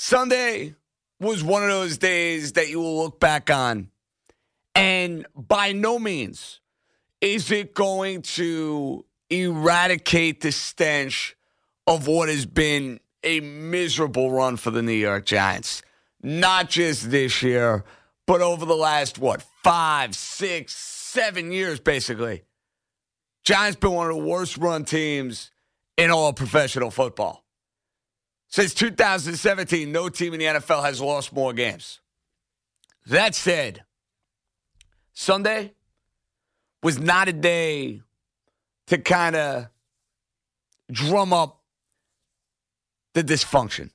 Sunday was one of those days that you will look back on. And by no means is it going to eradicate the stench of what has been a miserable run for the New York Giants. Not just this year, but over the last, what, five, six, seven years, basically. Giants been one of the worst run teams in all professional football. Since 2017, no team in the NFL has lost more games. That said, Sunday was not a day to kind of drum up the dysfunction.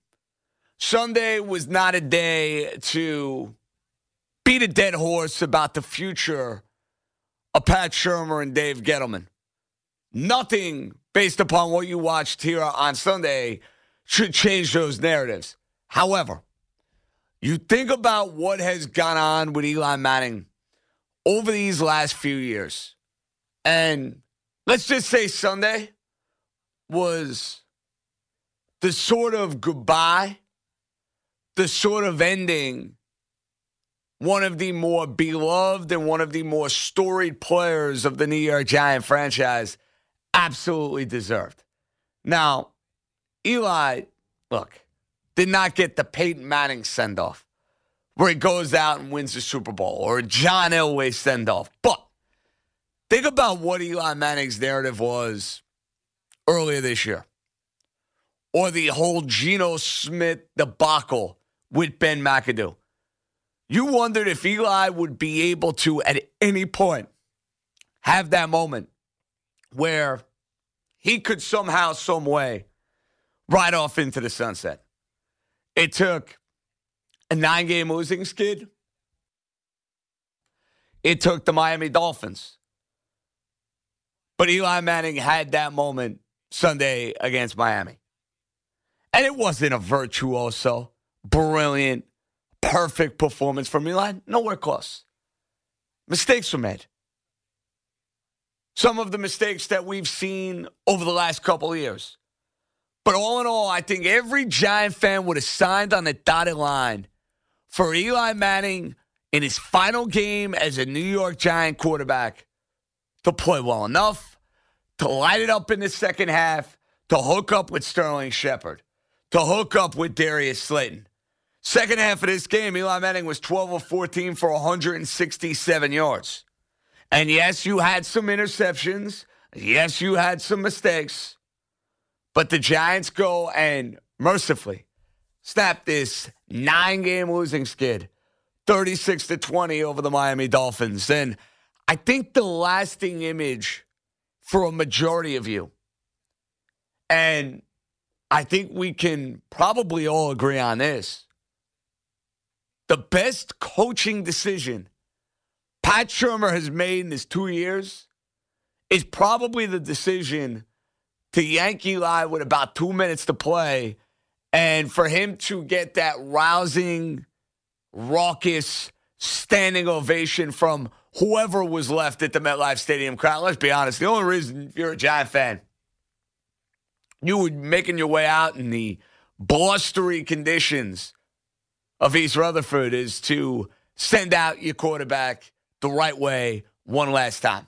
Sunday was not a day to beat a dead horse about the future of Pat Shurmur and Dave Gettleman. Nothing based upon what you watched here on Sunday should change those narratives. However, you think about what has gone on with Eli Manning over these last few years. And let's just say Sunday was the sort of goodbye, the sort of ending one of the more beloved and one of the more storied players of the New York Giant franchise absolutely deserved. Now, Eli, look, did not get the Peyton Manning send off where he goes out and wins the Super Bowl or John Elway send off. But think about what Eli Manning's narrative was earlier this year or the whole Geno Smith debacle with Ben McAdoo. You wondered if Eli would be able to, at any point, have that moment where he could somehow, some way, ride off into the sunset. It took a nine game losing skid. It took the Miami Dolphins. But Eli Manning had that moment Sunday against Miami. And it wasn't a virtuoso, brilliant, perfect performance from Eli. Nowhere close. Mistakes were made. Some of the mistakes that we've seen over the last couple years. But all in all, I think every Giant fan would have signed on the dotted line for Eli Manning in his final game as a New York Giant quarterback to play well enough, to light it up in the second half, to hook up with Sterling Shepard to hook up with Darius Slayton. Second half of this game, Eli Manning was 12 of 14 for 167 yards. And yes, you had some interceptions. Yes, you had some mistakes. But the Giants go and mercifully snap this nine game losing skid 36 to 20 over the Miami Dolphins. And I think the lasting image for a majority of you, and I think we can probably all agree on this. The best coaching decision Pat Shurmur has made in his two years is probably the decision to Yankee Eli with about two minutes to play and for him to get that rousing, raucous, standing ovation from whoever was left at the MetLife Stadium crowd. Let's be honest, the only reason you're a Giant fan you were making your way out in the blustery conditions of East Rutherford is to send out your quarterback the right way one last time.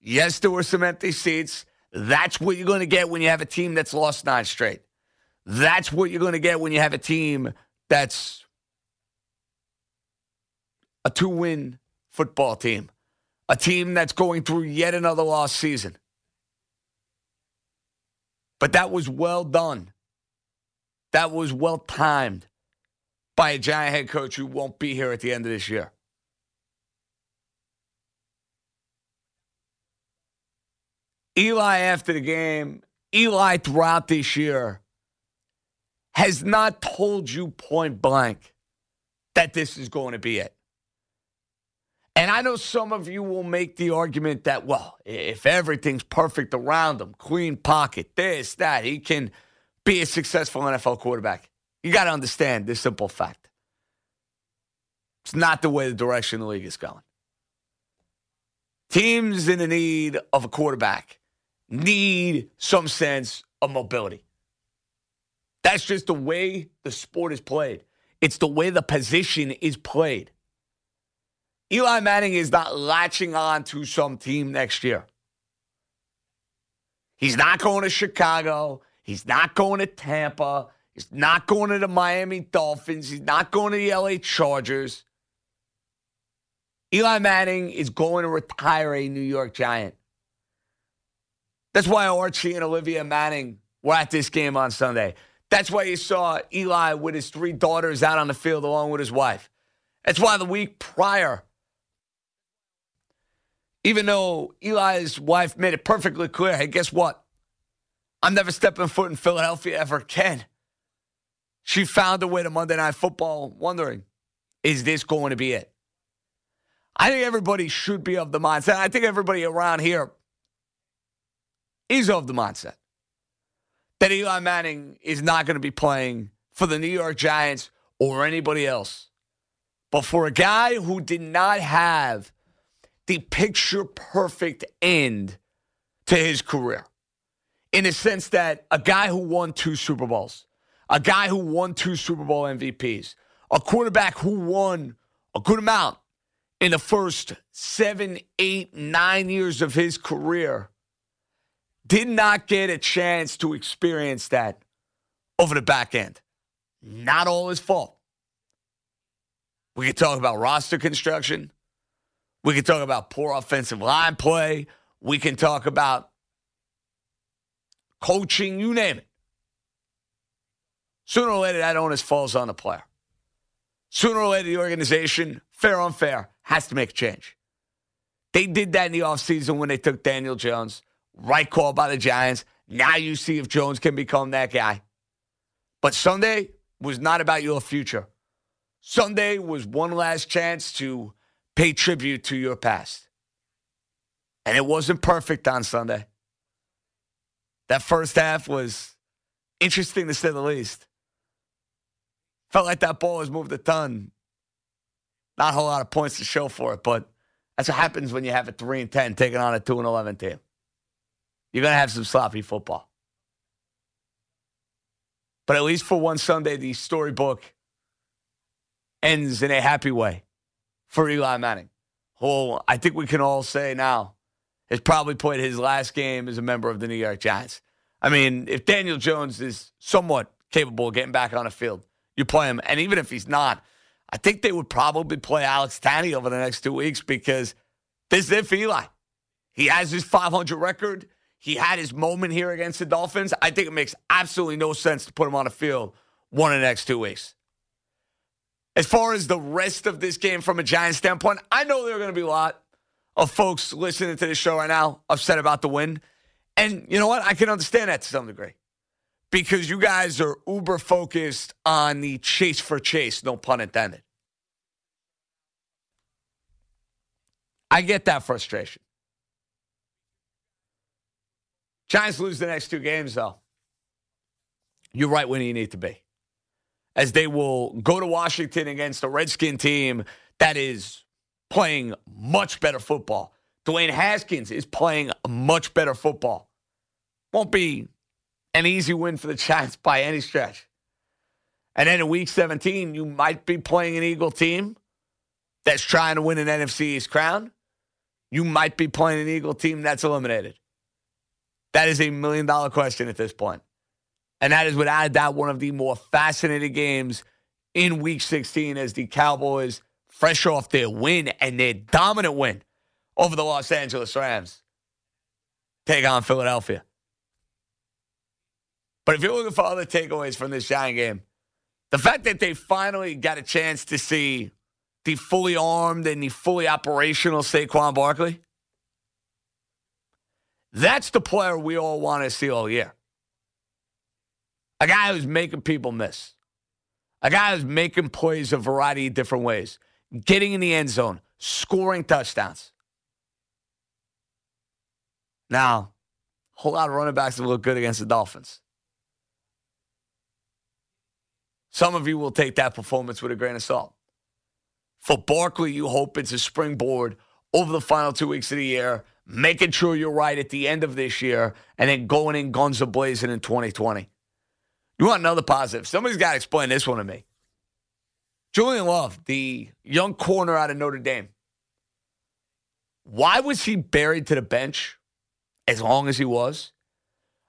Yes, there were some empty seats. That's what you're going to get when you have a team that's lost nine straight. That's what you're going to get when you have a team that's a two win football team, a team that's going through yet another lost season. But that was well done. That was well timed by a Giant head coach who won't be here at the end of this year. Eli, after the game, Eli throughout this year has not told you point blank that this is going to be it. And I know some of you will make the argument that, well, if everything's perfect around him, clean pocket, this, that, he can be a successful NFL quarterback. You got to understand this simple fact. It's not the way the direction the league is going. Teams in the need of a quarterback need some sense of mobility. That's just the way the sport is played. It's the way the position is played. Eli Manning is not latching on to some team next year. He's not going to Chicago. He's not going to Tampa. He's not going to the Miami Dolphins. He's not going to the LA Chargers. Eli Manning is going to retire a New York Giant. That's why Archie and Olivia Manning were at this game on Sunday. That's why you saw Eli with his three daughters out on the field along with his wife. That's why the week prior, even though Eli's wife made it perfectly clear, hey, guess what? I'm never stepping foot in Philadelphia ever again. She found a way to Monday Night Football wondering, is this going to be it? I think everybody should be of the mindset. I think everybody around here is of the mindset that Eli Manning is not going to be playing for the New York Giants or anybody else. But for a guy who did not have the picture perfect end to his career, in the sense that a guy who won two Super Bowls, a guy who won two Super Bowl MVPs, a quarterback who won a good amount in the first seven, eight, nine years of his career did not get a chance to experience that over the back end. Not all his fault. We could talk about roster construction. We could talk about poor offensive line play. We can talk about coaching, you name it. Sooner or later, that onus falls on the player. Sooner or later, the organization, fair or unfair, has to make a change. They did that in the offseason when they took Daniel Jones. Right call by the Giants. Now you see if Jones can become that guy. But Sunday was not about your future. Sunday was one last chance to pay tribute to your past. And it wasn't perfect on Sunday. That first half was interesting to say the least. Felt like that ball was moved a ton. Not a whole lot of points to show for it, but that's what happens when you have a 3 and 10 taking on a 2 and 11 team. You're going to have some sloppy football. But at least for one Sunday, the storybook ends in a happy way for Eli Manning, who I think we can all say now has probably played his last game as a member of the New York Giants. I mean, if Daniel Jones is somewhat capable of getting back on the field, you play him. And even if he's not, I think they would probably play Alex Tanney over the next two weeks because this is it for Eli. He has his 500 record. He had his moment here against the Dolphins. I think it makes absolutely no sense to put him on the field one of the next two weeks. As far as the rest of this game from a Giants standpoint, I know there are going to be a lot of folks listening to this show right now upset about the win. And you know what? I can understand that to some degree because you guys are uber focused on the chase for chase, no pun intended. I get that frustration. Giants lose the next two games, though. You're right when you need to be. As they will go to Washington against a Redskin team that is playing much better football. Dwayne Haskins is playing much better football. Won't be an easy win for the Giants by any stretch. And then in week 17, you might be playing an Eagle team that's trying to win an NFC East crown. You might be playing an Eagle team that's eliminated. That is a million dollar question at this point. And that is without a doubt one of the more fascinating games in week 16 as the Cowboys, fresh off their win and their dominant win over the Los Angeles Rams, take on Philadelphia. But if you're looking for other takeaways from this Giant game, the fact that they finally got a chance to see the fully armed and the fully operational Saquon Barkley, that's the player we all want to see all year. A guy who's making people miss. A guy who's making plays a variety of different ways, getting in the end zone, scoring touchdowns. Now, a whole lot of running backs have look good against the Dolphins. Some of you will take that performance with a grain of salt. For Barkley, you hope it's a springboard over the final two weeks of the year, making sure you're right at the end of this year, and then going in guns a blazing in 2020. You want another positive? Somebody's got to explain this one to me. Julian Love, the young corner out of Notre Dame. Why was he buried to the bench as long as he was?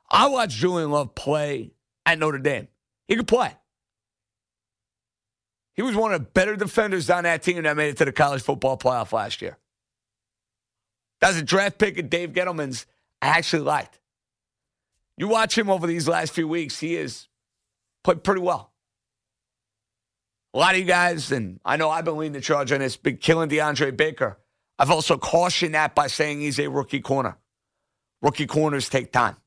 I watched Julian Love play at Notre Dame. He could play. He was one of the better defenders on that team that made it to the college football playoff last year. That was a draft pick of Dave Gettleman's I actually liked. You watch him over these last few weeks, he has played pretty well. A lot of you guys, and I know I've been leading the charge on this, been killing DeAndre Baker. I've also cautioned that by saying he's a rookie corner. Rookie corners take time.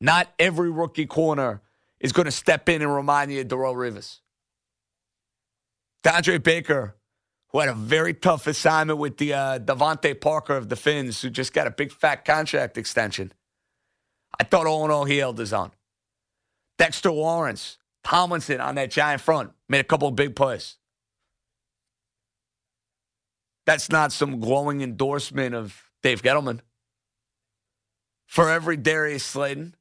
Not every rookie corner is going to step in and remind you of Darrelle Revis. DeAndre Baker, who had a very tough assignment with the uh, DeVante Parker of the Fins, who just got a big fat contract extension. I thought all in all he held his own. Dexter Lawrence, Tomlinson on that giant front made a couple of big plays. That's not some glowing endorsement of Dave Gettleman. For every Darius Slayton,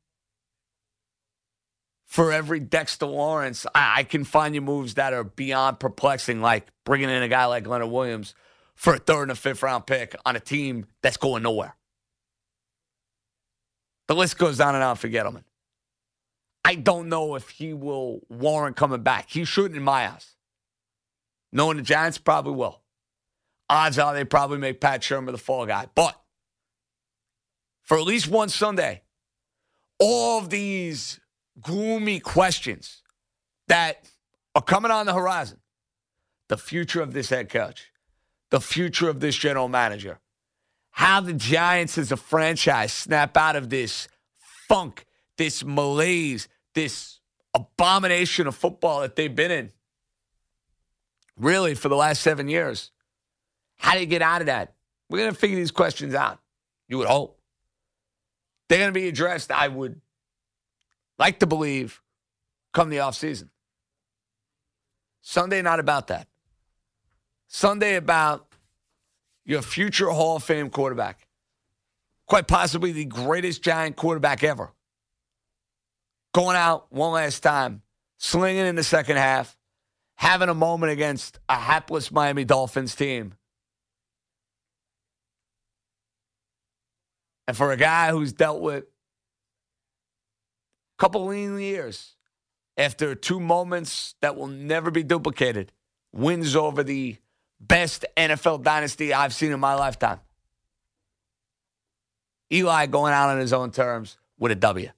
for every Dexter Lawrence, I, I, can find you moves that are beyond perplexing, like bringing in a guy like Leonard Williams for a third and a fifth round pick on a team that's going nowhere. The list goes on and on for Gettleman. I don't know if he will warrant coming back. He shouldn't, in my eyes. Knowing the Giants probably will. Odds are they probably make Pat Shurmur the fall guy. But for at least one Sunday, all of these gloomy questions that are coming on the horizon. The future of this head coach, the future of this general manager, how the Giants as a franchise snap out of this funk, this malaise, this abomination of football that they've been in, really, for the last seven years. How do you get out of that? We're going to figure these questions out. You would hope. They're going to be addressed, I would like to believe, come the offseason. Sunday, not about that. Sunday, about your future Hall of Fame quarterback. Quite possibly the greatest giant quarterback ever. Going out one last time, slinging in the second half, having a moment against a hapless Miami Dolphins team. And for a guy who's dealt with couple lean years after two moments that will never be duplicated, wins over the best NFL dynasty I've seen in my lifetime. Eli going out on his own terms with a W.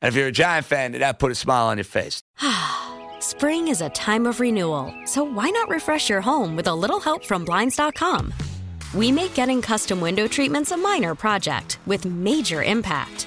And if you're a Giant fan, that put a smile on your face. Spring is a time of renewal, so why not refresh your home with a little help from Blinds.com? We make getting custom window treatments a minor project with major impact.